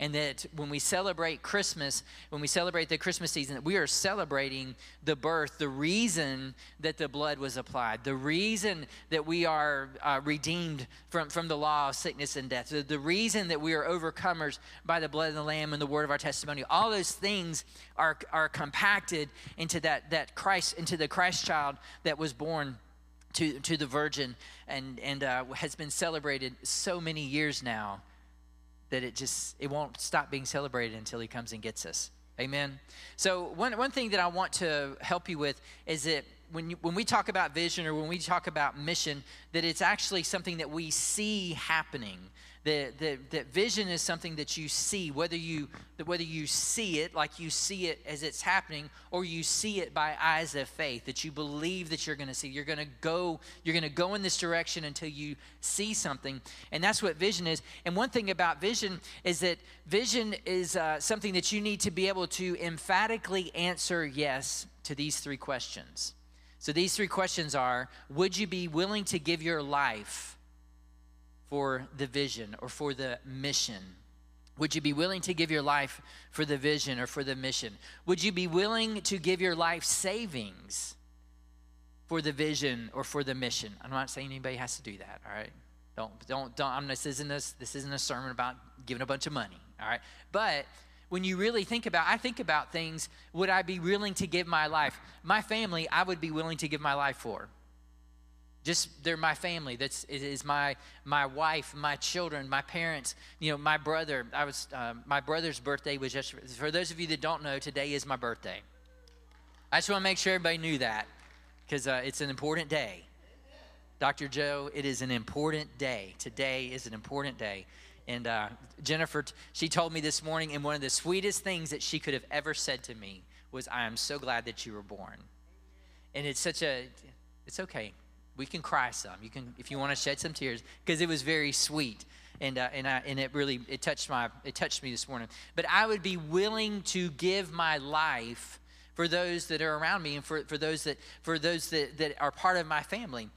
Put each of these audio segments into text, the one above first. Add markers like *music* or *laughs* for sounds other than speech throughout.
and that when we celebrate Christmas, when we celebrate the Christmas season, we are celebrating the birth, the reason that the blood was applied, the reason that we are uh, redeemed from, from the law of sickness and death, the, the reason that we are overcomers by the blood of the Lamb and the word of our testimony. All those things are, are compacted into that, that Christ, into the Christ child that was born to, to the virgin and, and uh, has been celebrated so many years now that it just it won't stop being celebrated until he comes and gets us. Amen? So one, one thing that i want to help you with is that when, you, when we talk about vision or when we talk about mission that it's actually something that we see happening that, that, vision is something that you see, whether you, whether you see it like you see it as it's happening, or you see it by eyes of faith, that you believe that you're going to see. You're going to go, you're going to go in this direction until you see something. And that's what vision is. And one thing about vision is that vision is uh, something that you need to be able to emphatically answer yes to these three questions. So these three questions are Would you be willing to give your life? For the vision or for the mission? Would you be willing to give your life for the vision or for the mission? Would you be willing to give your life savings for the vision or for the mission? I'm not saying anybody has to do that, all right? Don't, don't, don't. I'm, this, isn't a, this isn't a sermon about giving a bunch of money, all right? But when you really think about i think about things would i be willing to give my life my family i would be willing to give my life for just they're my family. That's it is my my wife my children my parents you know my brother. I was uh, my brother's birthday was just for those of you that don't know today is my birthday. I just want to make sure everybody knew that because uh, it's an important day. Dr joe it is an important day. Today is an important day. And uh, jennifer she told me this morning and one of the sweetest things that she could have ever said to me was i am so glad that you were born. And it's such a it's okay we can cry some. You can, if you want to shed some tears, because it was very sweet, and uh, and I, and it really it touched my it touched me this morning. But I would be willing to give my life for those that are around me, and for, for those that for those that, that are part of my family.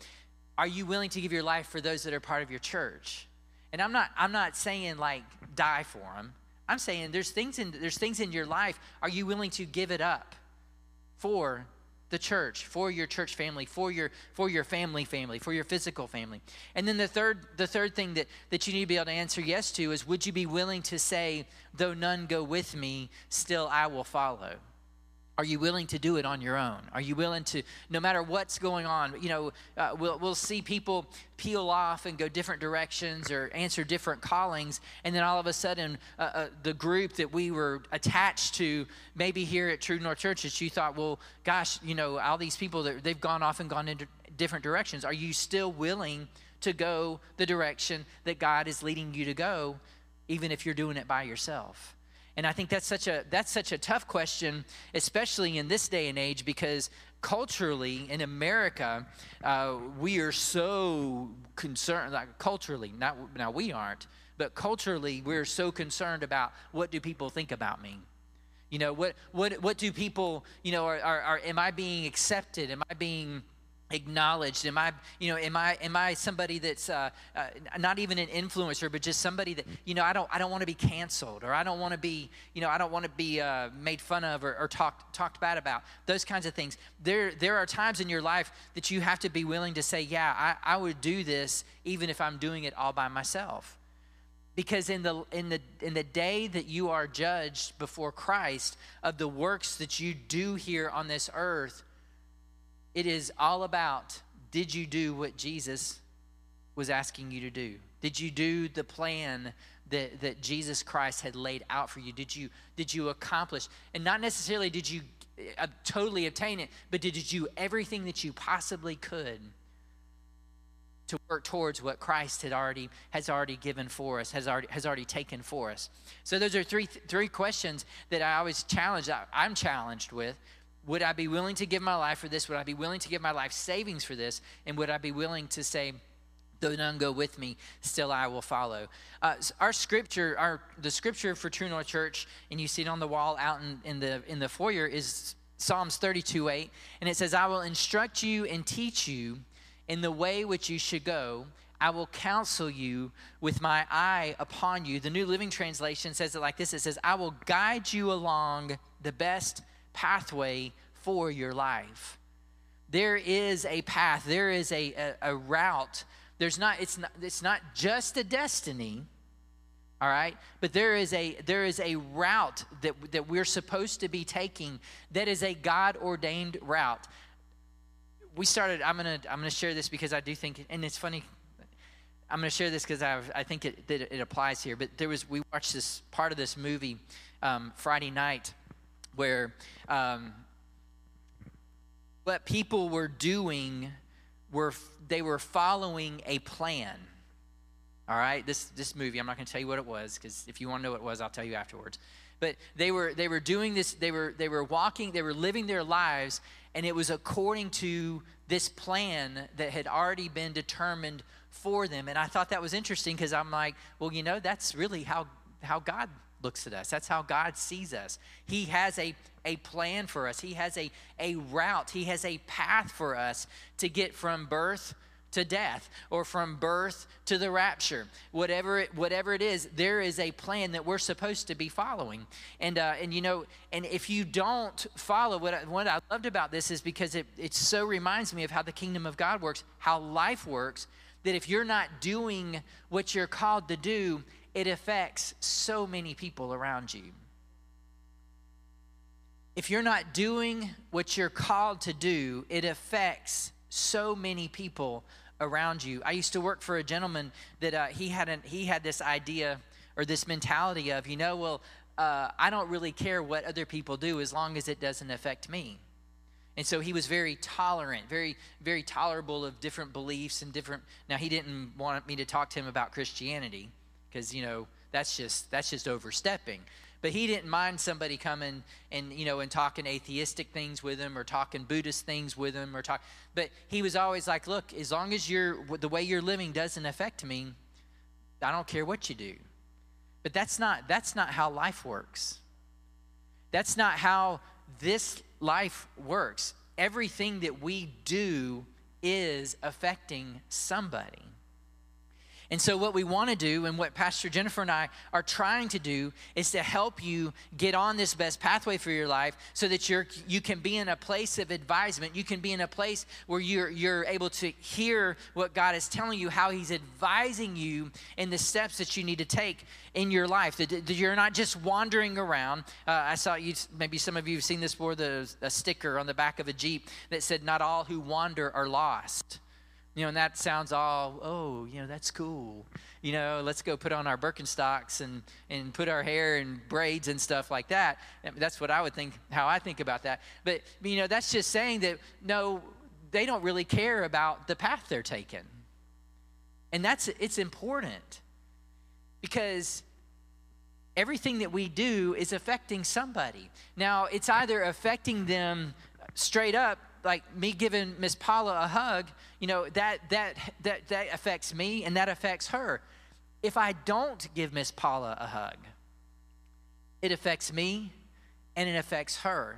Are you willing to give your life for those that are part of your church? And I'm not I'm not saying like die for them. I'm saying there's things in there's things in your life. Are you willing to give it up for the church for your church family for your for your family family for your physical family. And then the third the third thing that that you need to be able to answer yes to is would you be willing to say though none go with me still i will follow are you willing to do it on your own? Are you willing to, no matter what's going on, you know, uh, we'll, we'll see people peel off and go different directions or answer different callings, and then all of a sudden, uh, uh, the group that we were attached to, maybe here at True North Church, that you thought, well, gosh, you know, all these people, that they've gone off and gone in different directions. Are you still willing to go the direction that God is leading you to go, even if you're doing it by yourself? And I think that's such a that's such a tough question, especially in this day and age, because culturally in America, uh, we are so concerned. Like culturally, not now we aren't, but culturally we're so concerned about what do people think about me. You know what what what do people you know are, are, are am I being accepted? Am I being acknowledged? Am i you know am i am i somebody that's uh, uh, not even an influencer but just somebody that you know i don't i don't want to be canceled or i don't want to be you know i don't want to be uh, made fun of or, or, talked talked bad about? Those kinds of things. There there are times in your life that you have to be willing to say yeah i, I would do this even if i'm doing it all by myself. Because in the in the in the day that you are judged before christ of the works that you do here on this earth it is all about did you do what Jesus was asking you to do? Did you do the plan that, that Jesus Christ had laid out for you? Did you, did you accomplish? And not necessarily did you uh, totally obtain it, but did you do everything that you possibly could to work towards what Christ had already has already given for us, has already has already taken for us. So those are three three questions that I always challenge. I'm challenged with would I be willing to give my life for this? Would I be willing to give my life savings for this? And would I be willing to say, though none go with me, still I will follow. Uh, our scripture, our the scripture for True North Church, and you see it on the wall out in, in the in the foyer, is Psalms 32, 8. And it says, I will instruct you and teach you in the way which you should go. I will counsel you with my eye upon you. The New Living Translation says it like this it says, I will guide you along the best pathway for your life. There is a path, there is a, a, a route. There's not, it's not, it's not just a destiny, all right but there is a there is a route that that we're supposed to be taking that is a god ordained route we started i'm gonna i'm gonna share this because i do think and it's funny i'm gonna share this because i think it it applies here but there was we watched this part of this movie um, friday night where um, what people were doing were they were following a plan all right, this this movie. I'm not going to tell you what it was because if you want to know what it was, I'll tell you afterwards. But they were they were doing this. They were they were walking. They were living their lives, and it was according to this plan that had already been determined for them. And I thought that was interesting because I'm like, well, you know, that's really how how God looks at us. That's how God sees us. He has a, a plan for us, He has a, a route, He has a path for us to get from birth to death or from birth to the rapture whatever it, whatever it is there is a plan that we're supposed to be following and uh, and you know and if you don't follow what I, what I loved about this is because it, it so reminds me of how the kingdom of God works how life works that if you're not doing what you're called to do it affects so many people around you if you're not doing what you're called to do it affects so many people around you. I used to work for a gentleman that uh, he had an, he had this idea or this mentality of, you know, well, uh, I don't really care what other people do as long as it doesn't affect me. And so he was very tolerant, very, very tolerable of different beliefs and different. Now he didn't want me to talk to him about Christianity because you know that's just that's just overstepping. But he didn't mind somebody coming and you know and talking atheistic things with him or talking buddhist things with him or talk but he was always like look as long as you're the way you're living doesn't affect me i don't care what you do. But that's not that's not how life works. That's not how this life works. Everything that we do is affecting somebody and so, what we want to do, and what Pastor Jennifer and I are trying to do, is to help you get on this best pathway for your life so that you're, you can be in a place of advisement. You can be in a place where you're, you're able to hear what God is telling you, how He's advising you in the steps that you need to take in your life. That, that you're not just wandering around. Uh, I saw you, maybe some of you have seen this before, the, a sticker on the back of a Jeep that said, Not all who wander are lost. You know, and that sounds all, oh, you know, that's cool. You know, let's go put on our Birkenstocks and, and put our hair in braids and stuff like that. That's what I would think, how I think about that. But, you know, that's just saying that, no, they don't really care about the path they're taking. And that's, it's important because everything that we do is affecting somebody. Now, it's either affecting them straight up like me giving Miss Paula a hug, you know, that that that that affects me and that affects her. If I don't give Miss Paula a hug, it affects me and it affects her.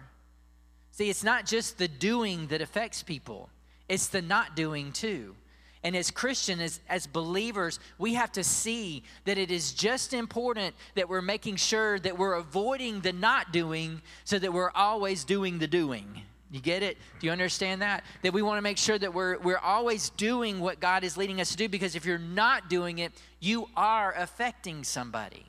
See, it's not just the doing that affects people, it's the not doing too. And as Christians, as, as believers, we have to see that it is just important that we're making sure that we're avoiding the not doing so that we're always doing the doing. You get it? Do you understand that? That we want to make sure that we're, we're always doing what God is leading us to do because if you're not doing it, you are affecting somebody.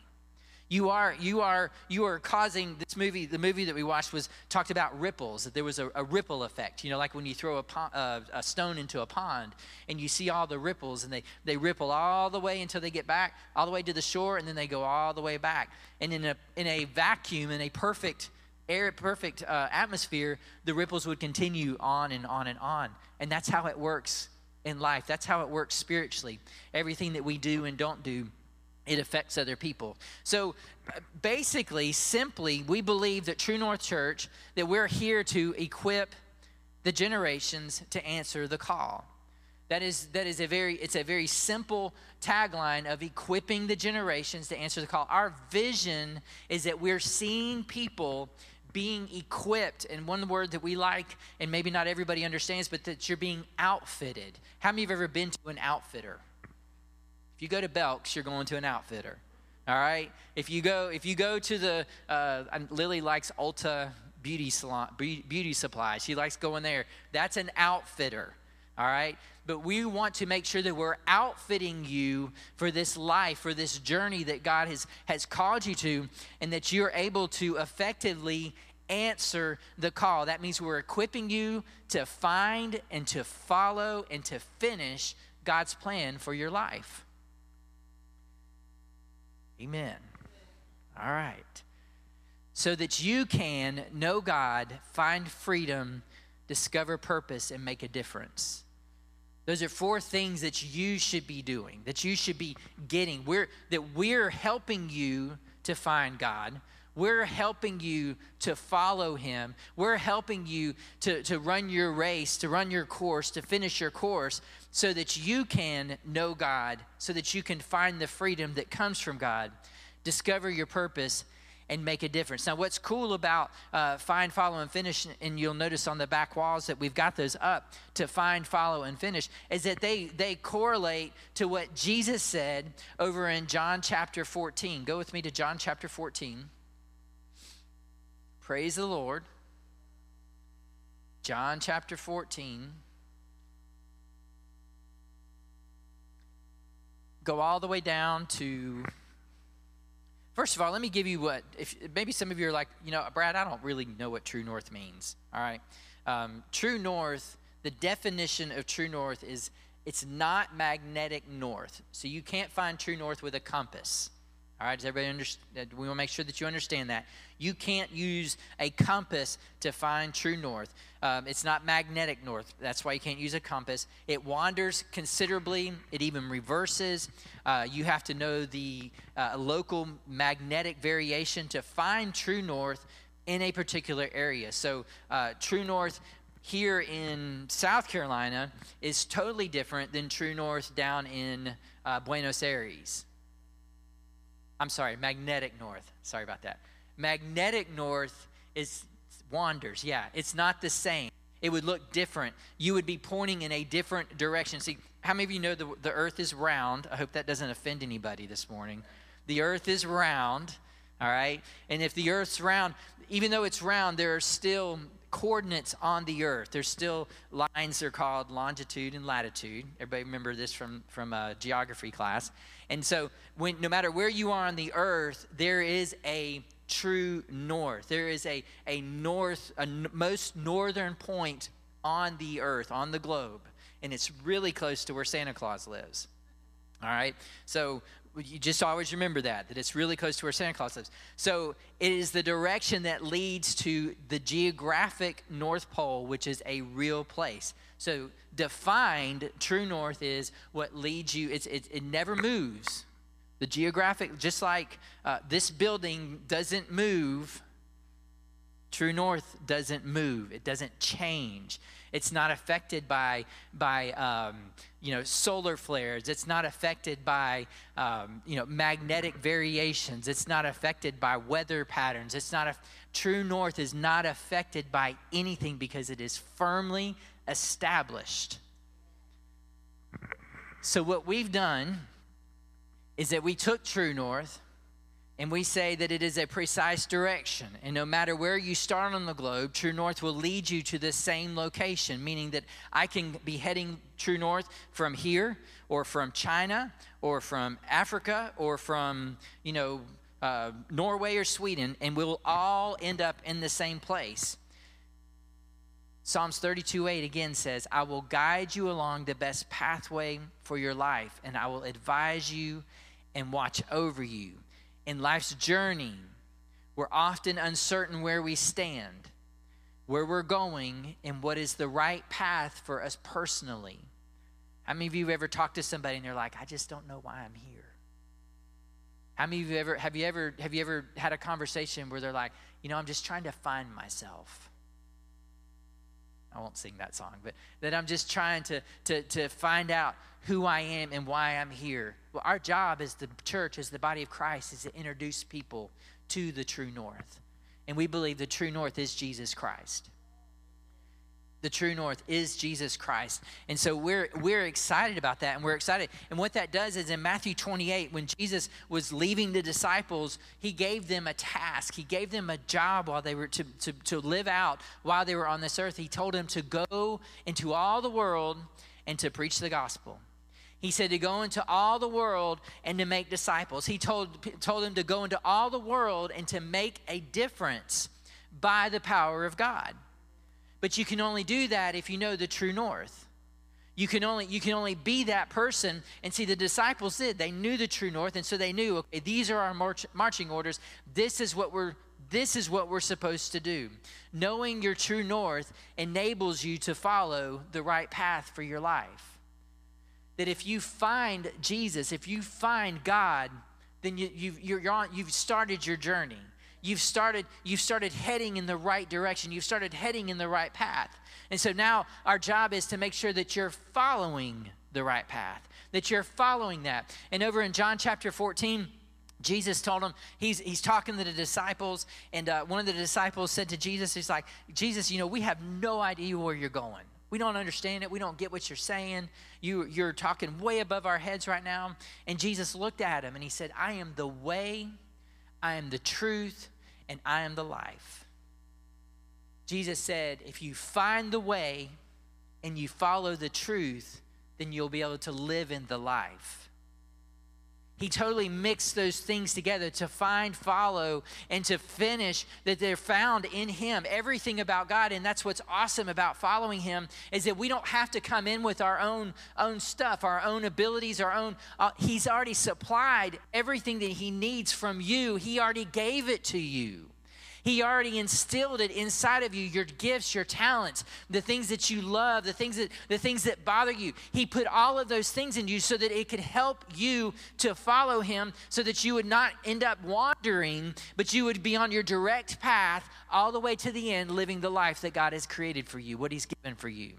You are, you are, you are causing this movie. The movie that we watched was talked about ripples. That there was a, a ripple effect. You know, like when you throw a, pond, uh, a stone into a pond, and you see all the ripples, and they they ripple all the way until they get back all the way to the shore, and then they go all the way back. And in a in a vacuum, in a perfect air perfect uh, atmosphere the ripples would continue on and on and on. And that's how it works in life. That's how it works spiritually. Everything that we do and don't do it affects other people. So uh, basically simply we believe that true north church that we're here to equip the generations to answer the call. That is, that is a very, it's a very simple tagline of equipping the generations to answer the call. Our vision is that we're seeing people being equipped, and one word that we like, and maybe not everybody understands, but that you're being outfitted. How many of you have ever been to an outfitter? If you go to Belk's, you're going to an outfitter. All right. If you go, if you go to the uh, Lily likes Ulta beauty salon, beauty supply. She likes going there. That's an outfitter. All right. But we want to make sure that we're outfitting you for this life, for this journey that God has, has called you to, and that you're able to effectively answer the call. That means we're equipping you to find and to follow and to finish God's plan for your life. Amen. All right. So that you can know God, find freedom, discover purpose, and make a difference. Those are four things that you should be doing, that you should be getting. We're, that we're helping you to find God. We're helping you to follow Him. We're helping you to, to run your race, to run your course, to finish your course, so that you can know God, so that you can find the freedom that comes from God, discover your purpose, and make a difference. Now, what's cool about uh, find, follow, and finish, and you'll notice on the back walls that we've got those up to find, follow, and finish, is that they, they correlate to what Jesus said over in John chapter 14. Go with me to John chapter 14. Praise the Lord. John chapter 14. Go all the way down to First of all, let me give you what, if maybe some of you are like, you know, Brad, I don't really know what true north means. All right. Um, true north, the definition of true north is it's not magnetic north. So you can't find true north with a compass. All right, does everybody understand? We want to make sure that you understand that. You can't use a compass to find true north. Um, it's not magnetic north. That's why you can't use a compass. It wanders considerably, it even reverses. Uh, you have to know the uh, local magnetic variation to find true north in a particular area. So, uh, true north here in South Carolina is totally different than true north down in uh, Buenos Aires. I'm sorry, magnetic north. Sorry about that. Magnetic north is wanders. Yeah, it's not the same. It would look different. You would be pointing in a different direction. See, how many of you know the, the earth is round? I hope that doesn't offend anybody this morning. The earth is round, all right? And if the earth's round, even though it's round, there are still coordinates on the earth. There's still lines that are called longitude and latitude. Everybody remember this from, from a geography class. And so, when, no matter where you are on the earth, there is a true north. There is a, a north, a n- most northern point on the earth, on the globe. And it's really close to where Santa Claus lives. All right? So you just always remember that, that it's really close to where Santa Claus lives. So it is the direction that leads to the geographic North Pole, which is a real place. So defined, true north is what leads you, it's, it, it never moves. The geographic, just like uh, this building doesn't move, true north doesn't move, it doesn't change. It's not affected by, by um, you know, solar flares. It's not affected by, um, you know, magnetic variations. It's not affected by weather patterns. It's not a, true north is not affected by anything because it is firmly established. So what we've done is that we took true north and we say that it is a precise direction. And no matter where you start on the globe, True North will lead you to the same location, meaning that I can be heading True North from here, or from China, or from Africa, or from, you know, uh, Norway or Sweden, and we'll all end up in the same place. Psalms 32 8 again says, I will guide you along the best pathway for your life, and I will advise you and watch over you in life's journey, we're often uncertain where we stand, where we're going, and what is the right path for us personally. How many of you have ever talked to somebody and they're like, I just don't know why I'm here? How many of you ever have you ever have you ever had a conversation where they're like, you know, I'm just trying to find myself? I won't sing that song, but that I'm just trying to to to find out who I am and why I'm here. Well, our job as the church, as the body of Christ, is to introduce people to the true north. And we believe the true north is Jesus Christ. The true north is Jesus Christ. And so we're we're excited about that and we're excited. And what that does is in Matthew 28 when Jesus was leaving the disciples, he gave them a task. He gave them a job while they were to to to live out while they were on this earth. He told them to go into all the world and to preach the gospel. He said to go into all the world and to make disciples. He told told them to go into all the world and to make a difference by the power of God. But you can only do that if you know the true north. You can only you can only be that person and see the disciples did. They knew the true north and so they knew okay these are our march, marching orders. This is what we're this is what we're supposed to do. Knowing your true north enables you to follow the right path for your life. That if you find Jesus, if you find God, then you, you've, you're on, you've started your journey you've started you've started heading in the right direction you've started heading in the right path and so now our job is to make sure that you're following the right path that you're following that and over in john chapter 14 Jesus told him, he's, he's talking to the disciples, and uh, one of the disciples said to Jesus, He's like, Jesus, you know, we have no idea where you're going. We don't understand it. We don't get what you're saying. You, you're talking way above our heads right now. And Jesus looked at him and he said, I am the way, I am the truth, and I am the life. Jesus said, if you find the way and you follow the truth, then you'll be able to live in the life. He totally mixed those things together to find, follow, and to finish that they're found in Him. Everything about God, and that's what's awesome about following Him, is that we don't have to come in with our own own stuff, our own abilities, our own. Uh, he's already supplied everything that He needs from you. He already gave it to you. He already instilled it inside of you, your gifts, your talents, the things that you love, the things that the things that bother you. He put all of those things in you so that it could help you to follow him so that you would not end up wandering, but you would be on your direct path all the way to the end living the life that God has created for you, what he's given for you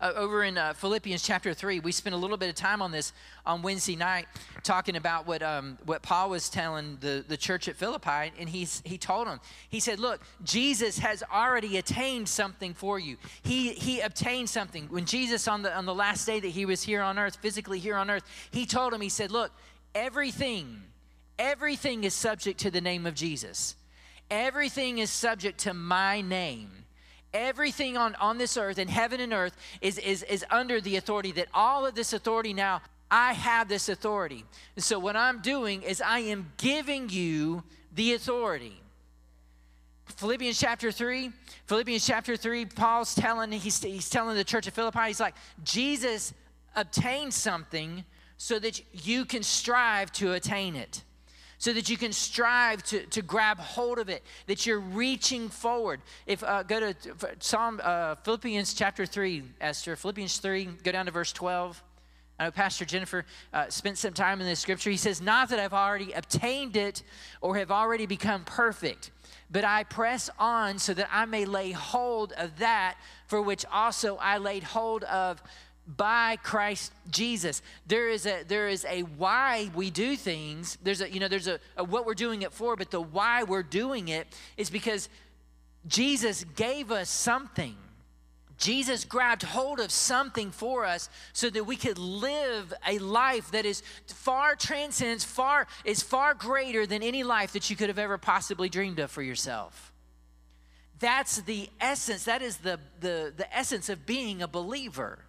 uh, over in uh, Philippians chapter 3. We spent a little bit of time on this on Wednesday night talking about what, um, what Paul was telling the, the church at Philippi. And he's, he told them, he said, Look, Jesus has already attained something for you. He, he obtained something. When Jesus, on the, on the last day that he was here on earth, physically here on earth, he told him, He said, Look, everything, everything is subject to the name of Jesus. Everything is subject to my name everything on, on this earth and heaven and earth is, is, is under the authority that all of this authority now i have this authority. And so what i'm doing is i am giving you the authority. Philippians chapter 3 philippians chapter 3 paul's telling he's, he's telling the church of philippi he's like jesus obtained something so that you can strive to attain it so that you can strive to, to grab hold of it, that you're reaching forward. If uh, go to Psalm uh, Philippians chapter 3, Esther, Philippians 3, go down to verse 12. I know Pastor Jennifer uh, spent some time in this scripture. He says, Not that I've already obtained it or have already become perfect, but I press on so that I may lay hold of that for which also I laid hold of by Christ Jesus. There is a there is a why we do things. There's a you know there's a, a, what we're doing it for, but the why we're doing it is because Jesus gave us something. Jesus grabbed hold of something for us so that we could live a life that is far transcends, far is far greater than any life that you could have ever possibly dreamed of for yourself. That's the essence, that is the, the, the essence of being a believer.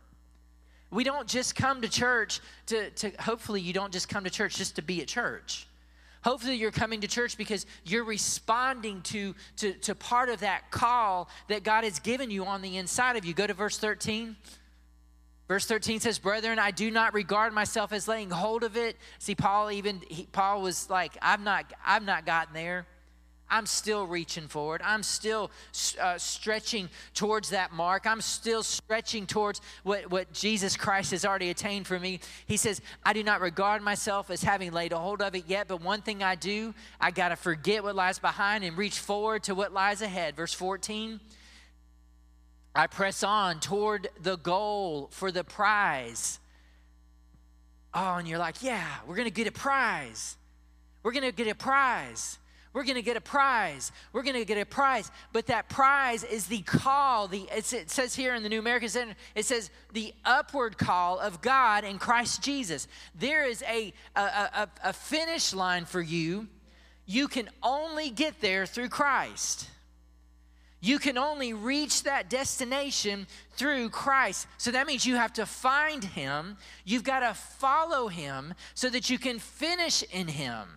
We don't just come to church to, to, hopefully, you don't just come to church just to be at church. Hopefully, you're coming to church because you're responding to, to, to part of that call that God has given you on the inside of you. Go to verse 13. Verse 13 says, Brethren, I do not regard myself as laying hold of it. See, Paul even, he, Paul was like, I've not, I've not gotten there. I'm still reaching forward. I'm still uh, stretching towards that mark. I'm still stretching towards what, what Jesus Christ has already attained for me. He says, I do not regard myself as having laid a hold of it yet, but one thing I do, I got to forget what lies behind and reach forward to what lies ahead. Verse 14. I press on toward the goal for the prize. Oh, and you're like, yeah, we're going to get a prize. We're going to get a prize. We're going to get a prize. We're going to get a prize. But that prize is the call. The, it says here in the New American Standard, it says the upward call of God in Christ Jesus. There is a, a, a, a finish line for you. You can only get there through Christ. You can only reach that destination through Christ. So that means you have to find Him. You've got to follow Him so that you can finish in Him.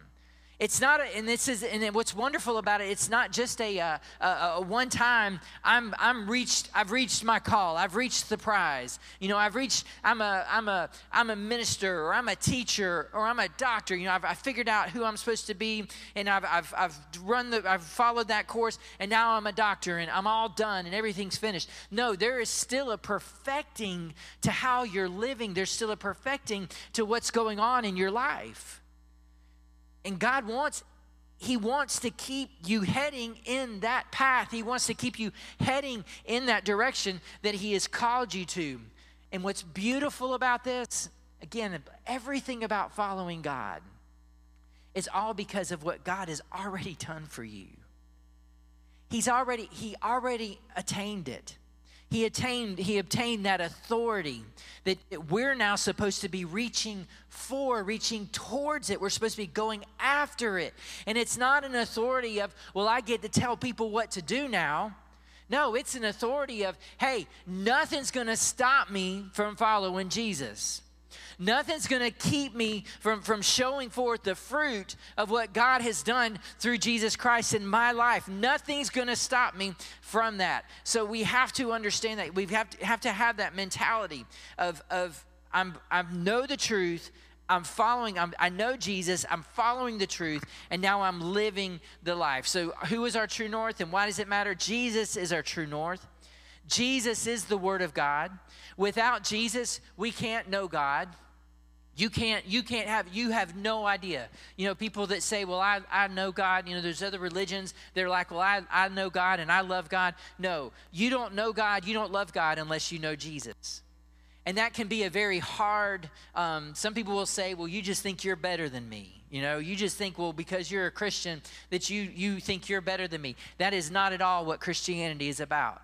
It's not, a, and this is, and what's wonderful about it, it's not just a, uh, a, a, one time. I'm, I'm reached. I've reached my call. I've reached the prize. You know, I've reached. I'm a, I'm a, I'm a minister, or I'm a teacher, or I'm a doctor. You know, I've, I figured out who I'm supposed to be, and I've, I've, I've run the, I've followed that course, and now I'm a doctor, and I'm all done, and everything's finished. No, there is still a perfecting to how you're living. There's still a perfecting to what's going on in your life. And God wants he wants to keep you heading in that path. He wants to keep you heading in that direction that he has called you to. And what's beautiful about this, again, everything about following God is all because of what God has already done for you. He's already he already attained it he attained he obtained that authority that we're now supposed to be reaching for reaching towards it. We're supposed to be going after it. And it's not an authority of well i get to tell people what to do now. No it's an authority of hey nothing's going to stop me from following jesus Nothing's going to keep me from, from showing forth the fruit of what God has done through Jesus Christ in my life. Nothing's going to stop me from that. So we have to understand that. We have to have, to have that mentality of, of I'm, I know the truth. I'm following, I'm, i know Jesus, I'm following the truth, and now I'm living the life. So, who is our true north and why does it matter? Jesus is our true north. Jesus is the Word of God. Without Jesus, we can't know God. You can't, you can't have, you have no idea. You know, people that say, well, I, I know God, you know, there's other religions, they're like, well, I, I know God and I love God. No, you don't know God, you don't love God unless you know Jesus. And that can be a very hard, um, some people will say, well, you just think you're better than me. You know, you just think, well, because you're a Christian, that you, you think you're better than me. That is not at all what Christianity is about.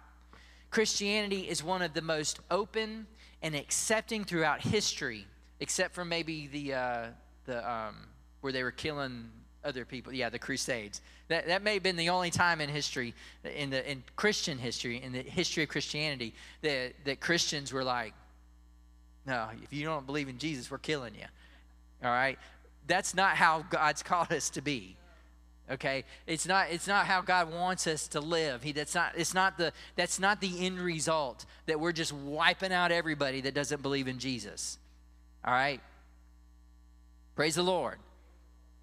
Christianity is one of the most open and accepting throughout history except for maybe the uh, the um, where they were killing other people. Yeah, the Crusades. That that may have been the only time in history, in the in Christian history, in the history of Christianity, that that Christians were like, no, if you don't believe in Jesus, we're killing you. All right, that's not how God's *laughs* called us to be okay it's not it's not how god wants us to live he that's not it's not the that's not the end result that we're just wiping out everybody that doesn't believe in jesus all right? Praise the Lord.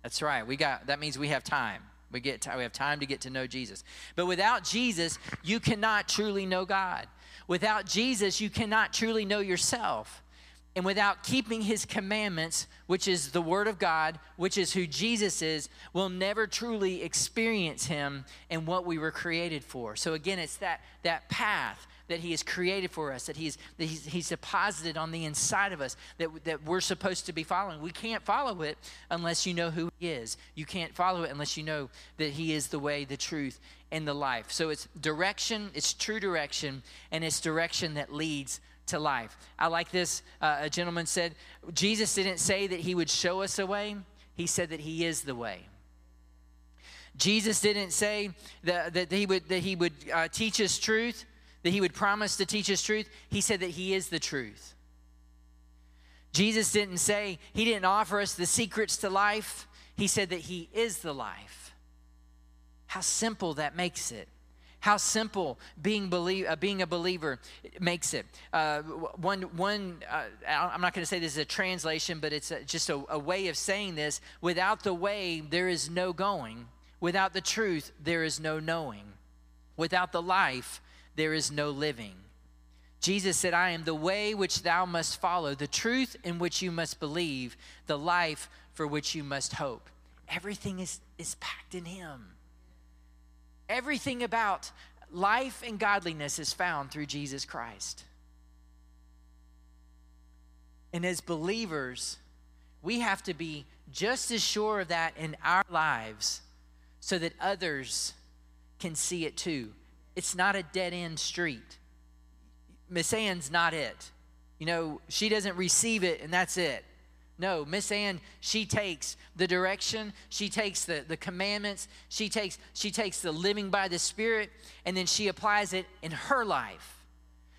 That's right. We got that means we have time. We get time, we have time to get to know Jesus. But without Jesus, you cannot truly know God. Without Jesus, you cannot truly know yourself. And without keeping his commandments, which is the word of God, which is who Jesus is, we'll never truly experience him and what we were created for. So again, it's that that path that He has created for us, that He's, that he's, he's deposited on the inside of us, that, that we're supposed to be following. We can't follow it unless you know who He is. You can't follow it unless you know that He is the way, the truth, and the life. So it's direction, it's true direction, and it's direction that leads to life. I like this. Uh, a gentleman said, Jesus didn't say that He would show us a way, He said that He is the way. Jesus didn't say that, that he would, that he would uh, teach us truth that he would promise to teach us truth, he said that he is the truth. Jesus didn't say, he didn't offer us the secrets to life. He said that he is the life. How simple that makes it. How simple being, believe, uh, being a believer makes it. Uh, one, one uh, I'm not going to say this is a translation, but it's a, just a, a way of saying this. Without the way, there is no going. Without the truth, there is no knowing. Without the life, there is no living. Jesus said, I am the way which thou must follow, the truth in which you must believe, the life for which you must hope. Everything is, is packed in Him. Everything about life and godliness is found through Jesus Christ. And as believers, we have to be just as sure of that in our lives so that others can see it too. It's not a dead end street. Miss Ann's not it. You know, she doesn't receive it and that's it. No, Miss Ann, she takes the direction, she takes the, the commandments, she takes, she takes the living by the Spirit, and then she applies it in her life.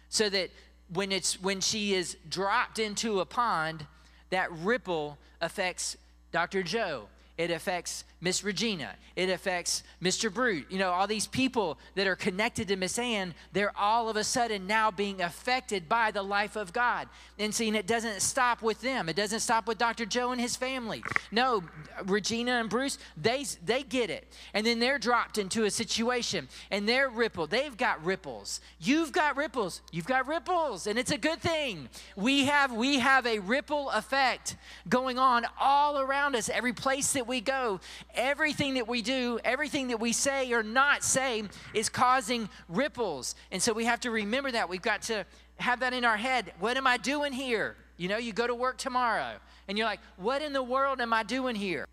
So that when it's when she is dropped into a pond, that ripple affects Dr. Joe. It affects Miss Regina. It affects Mr. Bruce. You know, all these people that are connected to Miss Ann, they're all of a sudden now being affected by the life of God. And seeing it doesn't stop with them. It doesn't stop with Dr. Joe and his family. No, Regina and Bruce, they they get it. And then they're dropped into a situation and they're rippled. They've got ripples. You've got ripples. You've got ripples. And it's a good thing. We have we have a ripple effect going on all around us, every place that we go everything that we do, everything that we say or not say is causing ripples. And so we have to remember that. We've got to have that in our head. What am I doing here? You know, you go to work tomorrow and you're like, what in the world am I doing here?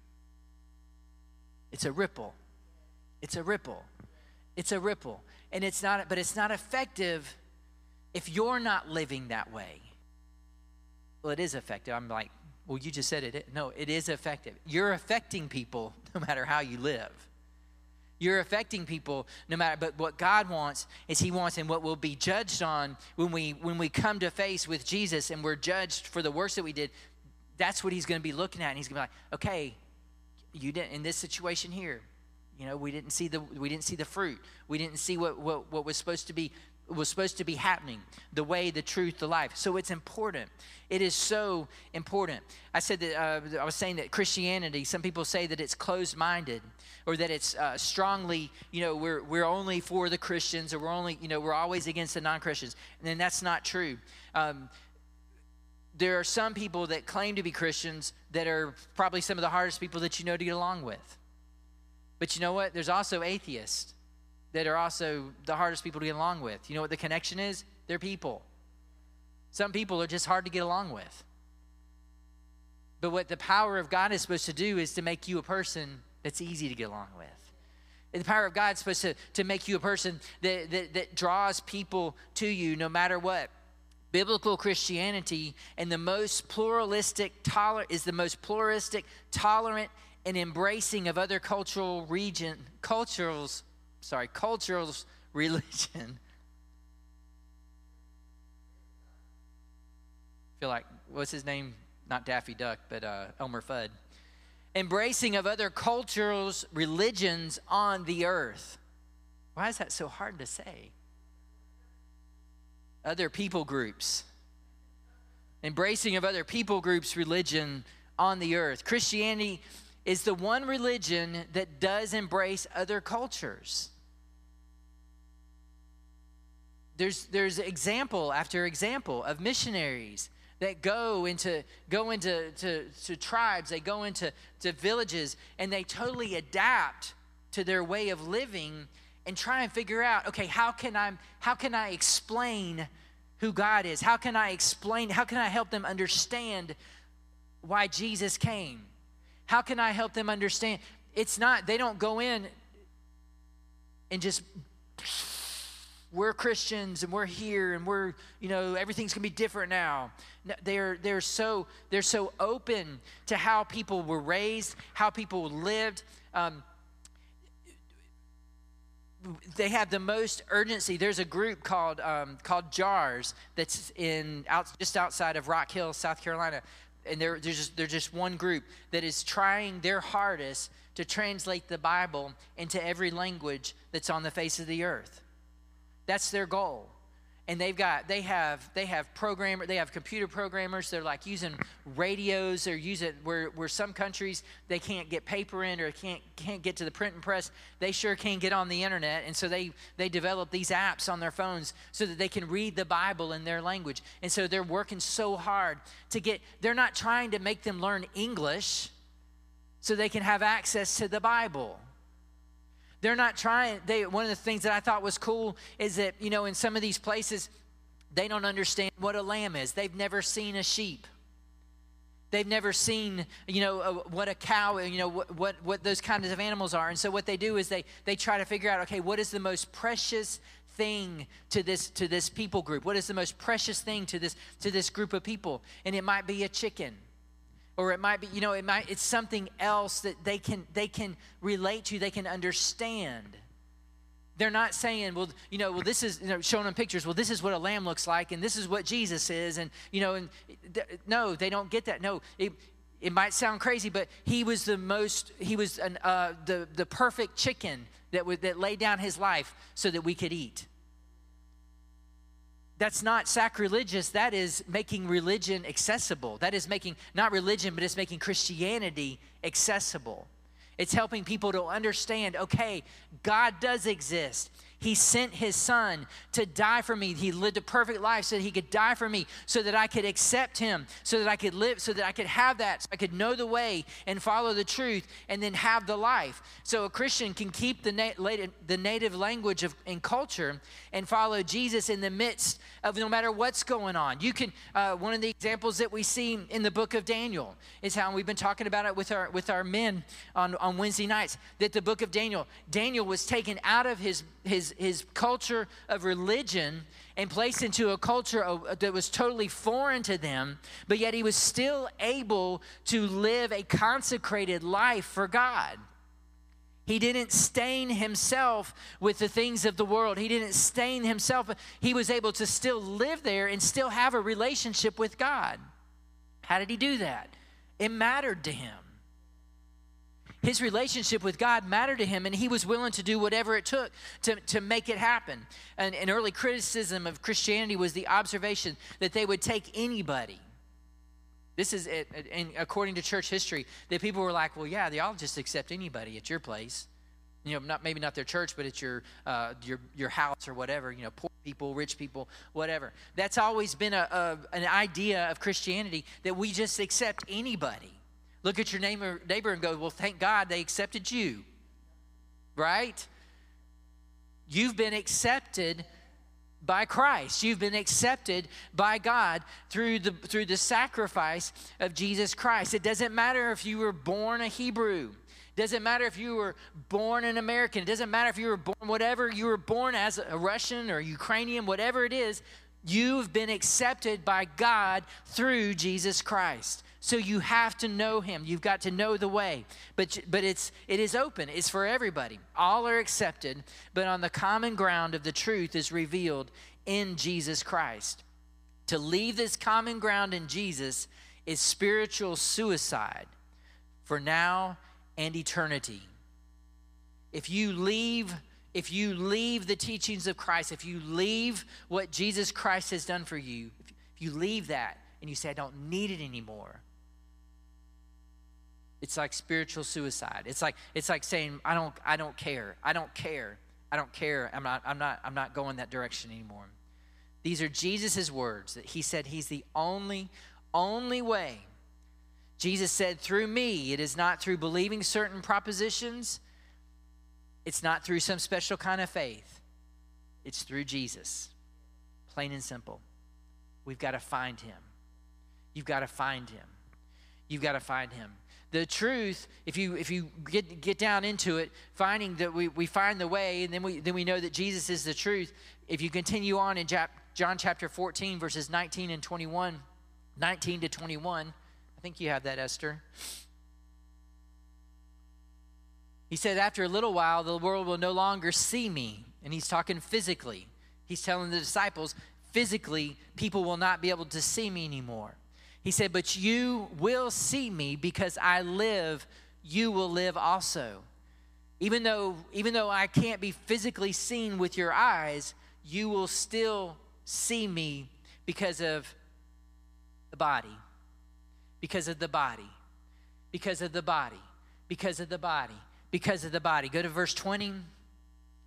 It's a ripple. It's a ripple. It's a ripple. And it's not, but it's not effective if you're not living that way. Well, it is effective. I'm like, well, you just said it. No, it is effective. You're affecting people *laughs* no matter how you live. You're affecting people no matter but what God wants is he wants and what we'll be judged on when we when we come to face with Jesus and we're judged for the works that we did, that's what he's going to be looking at and he's going to be like, "Okay, you didn't in this situation here, you know, we didn't see the we didn't see the fruit. We didn't see what what, what was supposed to be was supposed to be happening the way the truth the life. So it's important. It is so important. I said that uh, i was saying that christianity some people say that it's closed-minded or that it's uh, strongly you know we're, we're only for the christians or we're only you know we're always against the non-christians. And then that's not true. Um, there are some people that claim to be christians that are probably some of the hardest people that you know to get along with. But you know what? There's also atheists that are also the hardest people to get along with. You know what the connection is? They're people. Some people are just hard to get along with. But what the power of God is supposed to do is to make you a person that's easy to get along with. And the power of God is supposed to, to make you a person that, that, that draws people to you no matter what. Biblical Christianity and the most pluralistic tolerant is the most pluralistic, tolerant, and embracing of other cultural region cultures sorry, cultural religion. *laughs* Feel like, what's his name? Not Daffy Duck, but uh, Elmer Fudd. Embracing of other cultures, religions on the earth. Why is that so hard to say? Other people groups. Embracing of other people groups' religion on the earth. Christianity is the one religion that does embrace other cultures there's there's example after example of missionaries that go into go into to, to tribes. They go into to villages and they totally adapt to their way of living and try and figure out okay how can i how can i explain who god is? How can i explain how can i help them understand why jesus came? How can i help them understand? It's not they don't go in and just we're Christians and we're here and we're, you know, everything's gonna be different now. They're, they're, so, they're so open to how people were raised, how people lived. Um, they have the most urgency. There's a group called um, called JAARS that's in out just outside of Rock Hill, South Carolina, and they're they're just they're just one group that is trying their hardest to translate the Bible into every language that's on the face of the earth. That's their goal. And they've got they have they have programmer they have computer programmers. They're like using radios. They're using where where some countries they can't get paper in or can't can't get to the print and press. They sure can get on the internet, and so they they develop these apps on their phones so that they can read the Bible in their language. And so they're working so hard to get. They're not trying to make them learn English so they can have access to the Bible. They're not trying, they one of the things that I thought was cool is that, you know, in some of these places, they don't understand what a lamb is. They've never seen a sheep. They've never seen, you know, uh, what a cow, you know, what, what, what those kinds of animals are. And so what they do is they, they try to figure out, okay, what is the most precious thing to this to this people group? What is the most precious thing to this to this group of people? And it might be a chicken. Or it might be, you know, it might it's something else that they can they can relate to, they can understand. They're not saying, well, you know, well, this is you know, showing them pictures. Well, this is what a lamb looks like, and this is what Jesus is, and you know, and no, they don't get that. No, it, it might sound crazy, but he was the most, he was an, uh, the the perfect chicken that would that laid down his life so that we could eat. That's not sacrilegious. That is making religion accessible. That is making not religion, but it's making Christianity accessible. It's helping people to understand okay, God does exist. He sent his son to die for me. He lived a perfect life so that he could die for me, so that I could accept him, so that I could live, so that I could have that, so I could know the way and follow the truth and then have the life. So a Christian can keep the, the native language of, and culture and follow Jesus in the midst of no matter what's going on. You can, uh, one of the examples that we see in the book of Daniel is how we've been talking about it with our, with our men on, on Wednesday nights, that the book of Daniel, Daniel was taken out of his, his his, culture of religion and placed into a culture that was totally foreign to them, but yet he was still able to live a consecrated life for God. He didn't stain himself with the things of the world. He didn't stain himself. He was able to still live there and still have a relationship with God. How did he do that? It mattered to him. His relationship with God mattered to him, and he was willing to do whatever it took to, to make it happen. And an early criticism of Christianity was the observation that they would take anybody. This is, it, and according to church history, that people were like, well, yeah, they'll just accept anybody at your place. You know, not maybe not their church, but it's your uh, your your house or whatever. You know, poor people, rich people, whatever. That's always been a, a an idea of Christianity that we just accept anybody. Look at your neighbor, neighbor and go, Well, thank God they accepted you. Right? You've been accepted by Christ. You've been accepted by God through the through the sacrifice of Jesus Christ. It doesn't matter if you were born a Hebrew. It doesn't matter if you were born an American. It doesn't matter if you were born whatever you were born as a Russian or Ukrainian, whatever it is, you've been accepted by God through Jesus Christ. So you have to know him. You've got to know the way. But but it's it is open. It's for everybody. All are accepted, but on the common ground of the truth is revealed in Jesus Christ. To leave this common ground in Jesus is spiritual suicide for now and eternity. If you leave if you leave the teachings of Christ, if you leave what Jesus Christ has done for you, if you leave that and you say I don't need it anymore, it's like spiritual suicide. It's like it's like saying I don't I don't care. I don't care. I don't care. I'm not I'm not I'm not going that direction anymore. These are Jesus' words that he said he's the only only way. Jesus said through me, it is not through believing certain propositions. It's not through some special kind of faith. It's through Jesus. Plain and simple. We've got to find him. You've got to find him. You've got to find him the truth, if you if you get get down into it, finding that we, we find the way, and then we then we know that Jesus is the truth. If you continue on in John chapter 14, verses 19 and 21, 19 to 21, I think you have that, Esther. He said, After a little while, the world will no longer see me. And he's talking physically. He's telling the disciples, physically, people will not be able to see me anymore. He said, But you will see me because I live, you will live also. Even though, even though I can't be physically seen with your eyes, you will still see me because of the body. Because of the body. Because of the body. Because of the body. Because of the body. Go to verse 20.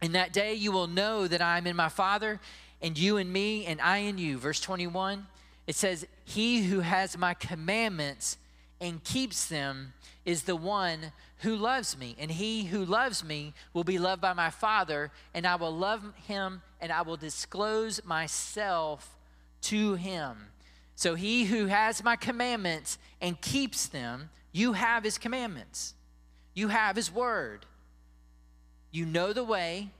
In that day you will know that I am in my Father, and you in me, and I in you. Verse 21. It says, He who has my commandments and keeps them is the one who loves me. And he who loves me will be loved by my Father, and I will love him and I will disclose myself to him. So he who has my commandments and keeps them, you have his commandments. You have his word. You know the way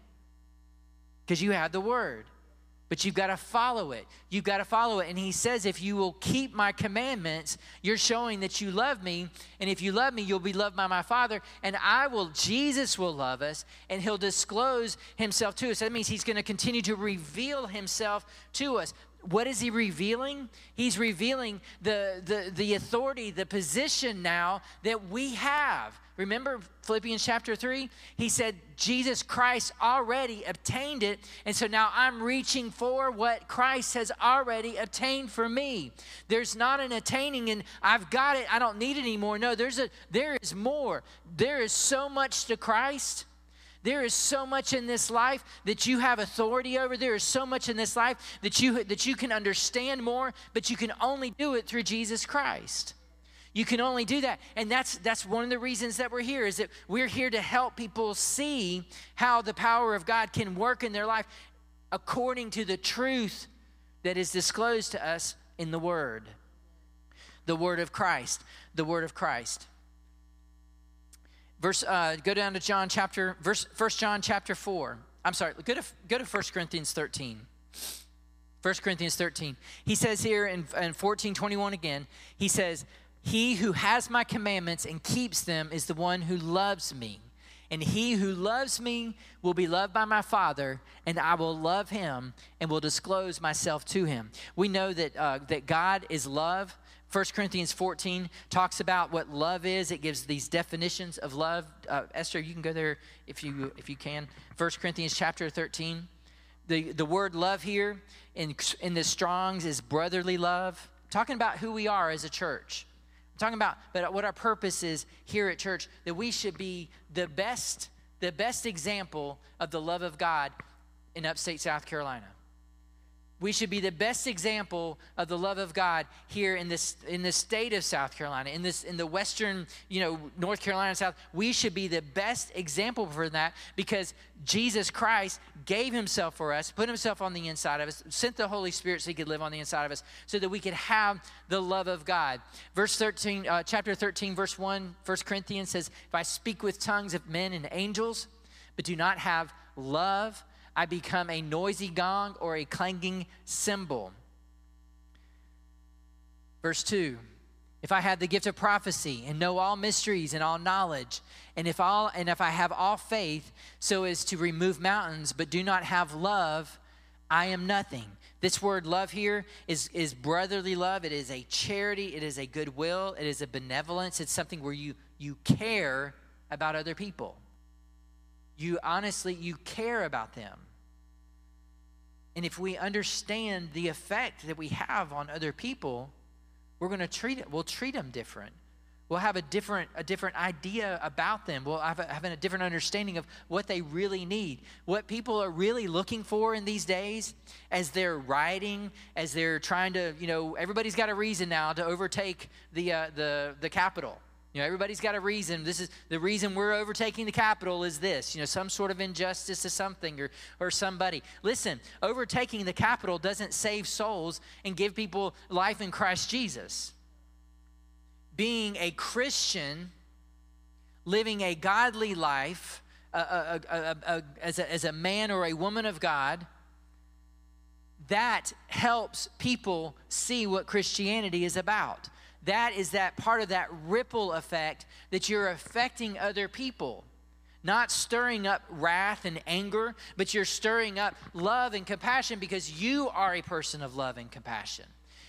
because you have the word but you've got to follow it. You've got to follow it. And he says, if you will keep my commandments, you're showing that you love me. And if you love me, you'll be loved by my Father. And I will, Jesus will love us, and he'll disclose himself to us. That means he's going to continue to reveal himself to us what is he revealing? He's revealing the, the, the authority, the position now that we have. Remember Philippians chapter 3? He said, Jesus Christ already obtained it. And so now I'm reaching for what Christ has already obtained for me. There's not an attaining and I've got it, I don't need it anymore. No, there's a there is more. There is so much to Christ there is so much in this life that you have authority over. There is so much in this life that you that you can understand more, but you can only do it through Jesus Christ. You can only do that. And that's that's one of the reasons that we're here is that we're here to help people see how the power of God can work in their life according to the truth that is disclosed to us in the word. The word of Christ. The word of Christ. Verse, uh, go down to John chapter, verse, 1 John chapter 4. I'm sorry, go to, go to 1 Corinthians 13. 1 Corinthians 13. He says here in, in 14 21 again, he says, He who has my commandments and keeps them is the one who loves me. And he who loves me will be loved by my Father, and I will love him and will disclose myself to him. We know that, uh, that God is love. 1 Corinthians 14 talks about what love is. It gives these definitions of love. Uh, Esther, you can go there if you if you can. 1 Corinthians chapter 13. The, the word love here in, in the Strongs is brotherly love. talking about who we are as a church. I'm talking about but what our purpose is here at church, that we should be the best, the best example of the love of God in upstate South Carolina. We should be the best example of the love of God here in this in the state of South Carolina, in this in the western, you know, North Carolina South. We should be the best example for that because Jesus Christ gave himself for us, put himself on the inside of us, sent the Holy Spirit so he could live on the inside of us, so that we could have the love of God. Verse 13, uh, chapter 13, verse 1, 1 Corinthians says, If I speak with tongues of men and angels, but do not have love, I become a noisy gong or a clanging cymbal. Verse 2 If I have the gift of prophecy and know all mysteries and all knowledge, and if, all, and if I have all faith so as to remove mountains, but do not have love, I am nothing. This word love here is, is brotherly love. It is a charity. It is a goodwill. It is a benevolence. It's something where you, you care about other people. You honestly, you care about them. And if we understand the effect that we have on other people, we're going to treat it, we'll treat them different. We'll have a different, a different idea about them. We'll have a, having a different understanding of what they really need. What people are really looking for in these days as they're riding, as they're trying to, you know, everybody's got a reason now to overtake the, uh, the, the Capitol. You know, everybody's got a reason. This is the reason we're overtaking the Capitol is this, you know, some sort of injustice to something or, or somebody. Listen, overtaking the Capitol doesn't save souls and give people life in Christ Jesus. Being a Christian, living a godly life a, a, as, as a man or a woman of God, that helps people see what Christianity is about that is that part of that ripple effect that you're affecting other people. Not stirring up wrath and anger, but you're stirring up love and compassion because you are a person of love and compassion.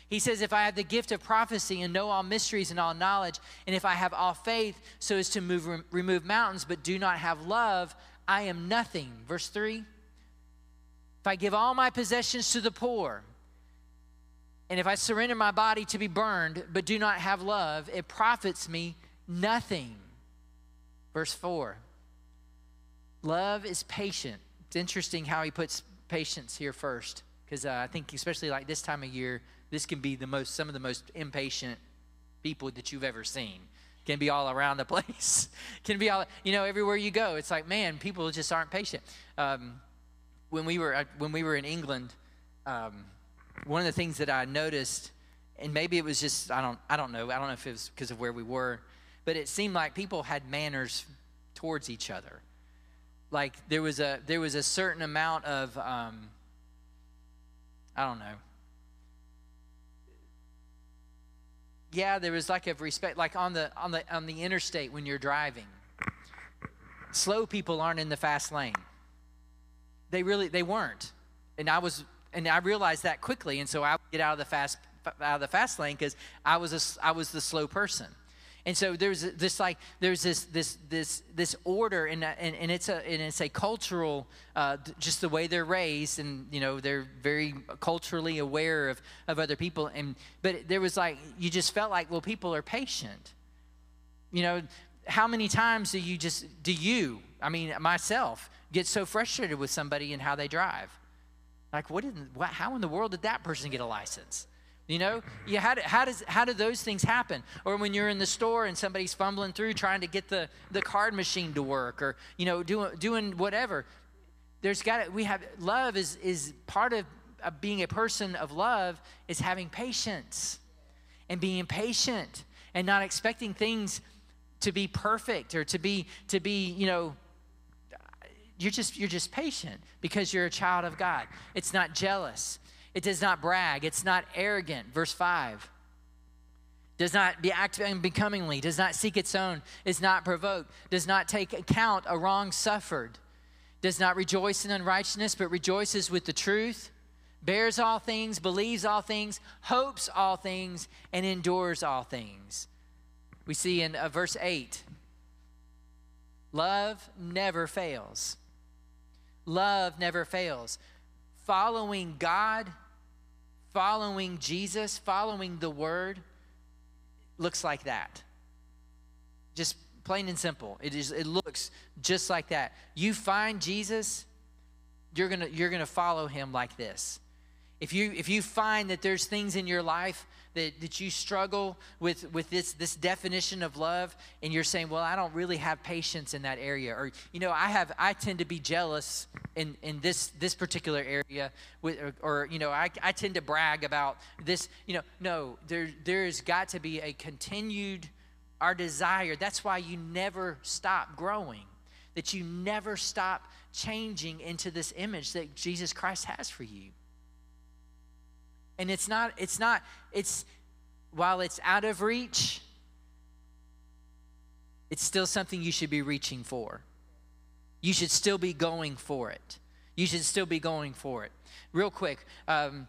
He says, If I have the gift of prophecy and know all mysteries and all knowledge, and if I have all faith so as to move, remove mountains, but do not have love, I am nothing. Verse 3 If I give all my possessions to the poor, and if I surrender my body to be burned, but do not have love, it profits me nothing. Verse 4 Love is patient. It's interesting how he puts patience here first, because uh, I think, especially like this time of year, this can be the most, some of the most impatient people that you've ever seen. Can be all around the *laughs* place. can be all, you know, everywhere you go. It's like, man, people just aren't patient. Um, when we were uh, when we were in England, um, one of the things that I noticed and maybe it was just I don't I don't know I don't know if it was because of where we were, but it seemed like people had manners towards each other. Like there was a there was a certain amount of um, I don't know. Yeah, there was like a respect, like on the on the on the interstate when you're driving. Slow people aren't in the fast lane. They really they weren't, and I was and I realized that quickly, and so I would get out of the fast out of the fast lane because I was a, I was the slow person. And so there's this like there's this this this this order and and, and it's a and it's a cultural uh, just the way they're raised and you know they're very culturally aware of of other people and but there was like you just felt like well people are patient. You know how many times do you just do you I mean myself get so frustrated with somebody and how they drive? Like what did what, how in the world did that person get a license? You know, how, do, how, does, how do those things happen? Or when you're in the store and somebody's fumbling through trying to get the, the card machine to work or, you know, doing, doing whatever. There's got we have, love is, is part of being a person of love is having patience and being patient and not expecting things to be perfect or to be, to be, you know, you're just you're just patient because you're a child of God. It's not jealous. It does not brag. It's not arrogant. Verse 5. Does not be act unbecomingly, does not seek its own, is not provoked, does not take account a wrong suffered, does not rejoice in unrighteousness, but rejoices with the truth, bears all things, believes all things, hopes all things, and endures all things. We see in uh, verse 8 love never fails. Love never fails following God, following Jesus, following the Word looks like that. Just plain and simple. It is it looks just like that. You find Jesus, you're going to you're going to follow him like this. If you if you find that there's things in your life that, that you struggle with, with this, this definition of love and you're saying, well, I don't really have patience in that area. Or, you know, I have, I tend to be jealous in, in this, this particular area with, or, or you know, I, I tend to brag about this, you know, no, there, there's got to be a continued, our desire. That's why you never stop growing that you never stop changing into this image that Jesus Christ has for you. And it's not, it's not, it's, while it's out of reach, it's still something you should be reaching for. You should still be going for it. You should still be going for it. Real quick, um,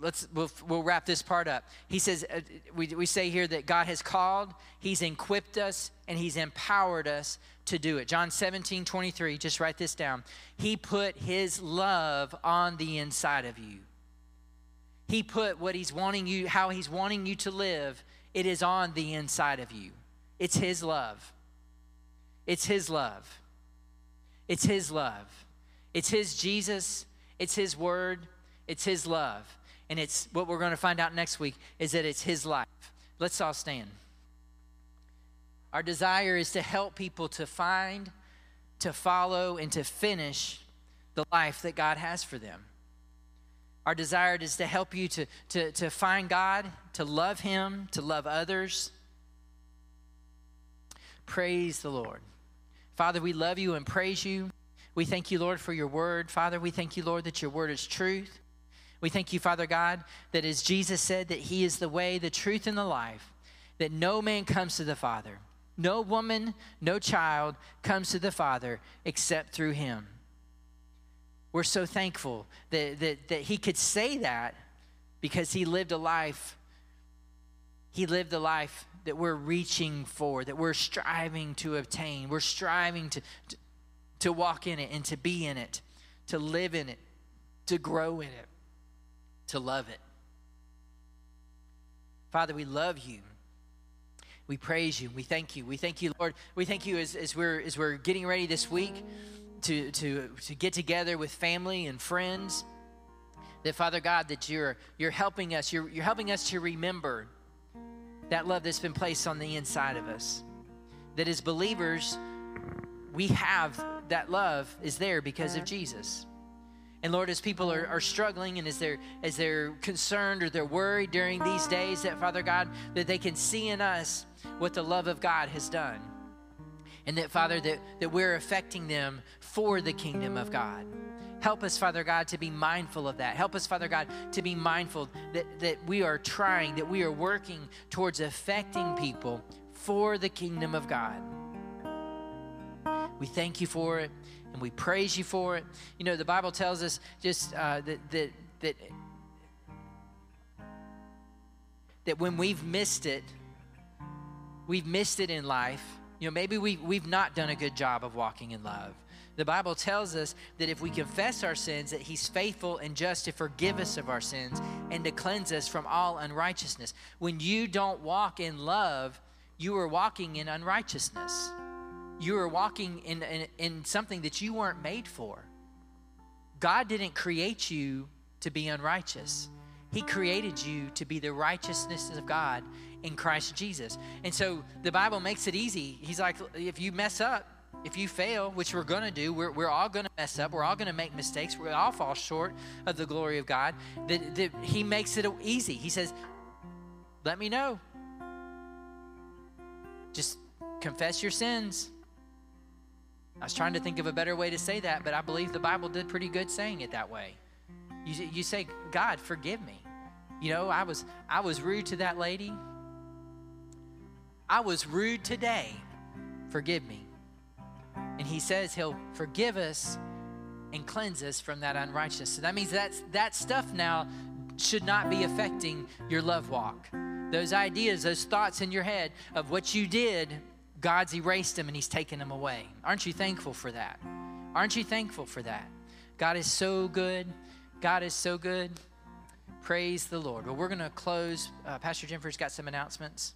let's we'll, we'll wrap this part up. He says uh, we, we say here that god has called he's equipped us and he's empowered us to do it. John 17 23 just write this down. He put his love on the inside of you. He put what he's wanting you how he's wanting you to live it is on the inside of you. It's his love. It's his love. It's his love. It's his jesus. It's his word. It's his love and it's what we're going to find out next week is that it's his life. Let's all stand. Our desire is to help people to find, to follow, and to finish the life that God has for them. Our desire is to help you to, to, to find God, to love Him, to love others. Praise the Lord. Father, we love you and praise you. We thank you, Lord, for your word. Father, we thank you, Lord, that your word is truth. We thank you, Father God, that as Jesus said, that He is the way, the truth, and the life, that no man comes to the Father. No woman, no child comes to the Father except through Him. We're so thankful that, that, that He could say that because He lived a life. He lived a life that we're reaching for, that we're striving to obtain. We're striving to, to, to walk in it and to be in it, to live in it, to grow in it to love it. Father, we love you. We praise you. We thank you. We thank you, Lord. We thank you as, as, we're, as we're getting ready this week to, to, to get together with family and friends. That, Father God, that you're, you're helping us. You're, you're helping us to remember that love that's been placed on the inside of us. That as believers, we have that love is there because of Jesus. And Lord, as people are, are struggling and as they're as they're concerned or they're worried during these days, that Father God, that they can see in us what the love of God has done. And that, Father, that, that we're affecting them for the kingdom of God. Help us, Father God, to be mindful of that. Help us, Father God, to be mindful that, that we are trying, that we are working towards affecting people for the kingdom of God. We thank you for it and we praise you for it. You know, the Bible tells us just uh, that, that, that, that when we've missed it, we've missed it in life. You know, maybe we, we've not done a good job of walking in love. The Bible tells us that if we confess our sins, that He's faithful and just to forgive us of our sins and to cleanse us from all unrighteousness. When you don't walk in love, you are walking in unrighteousness. You are walking in, in, in something that you weren't made for. God didn't create you to be unrighteous. He created you to be the righteousness of God in Christ Jesus. And so the Bible makes it easy. He's like, if you mess up, if you fail, which we're going to do, we're, we're all going to mess up. We're all going to make mistakes. We all fall short of the glory of God. That, that He makes it easy. He says, let me know. Just confess your sins. I was trying to think of a better way to say that, but I believe the Bible did pretty good saying it that way. You, you say, God, forgive me. You know, I was I was rude to that lady. I was rude today. Forgive me. And he says he'll forgive us and cleanse us from that unrighteousness. So that means that's, that stuff now should not be affecting your love walk. Those ideas, those thoughts in your head of what you did, God's erased them and He's taken them away. Aren't you thankful for that? Aren't you thankful for that? God is so good. God is so good. Praise the Lord. Well, we're going to close. Uh, Pastor Jennifer's got some announcements.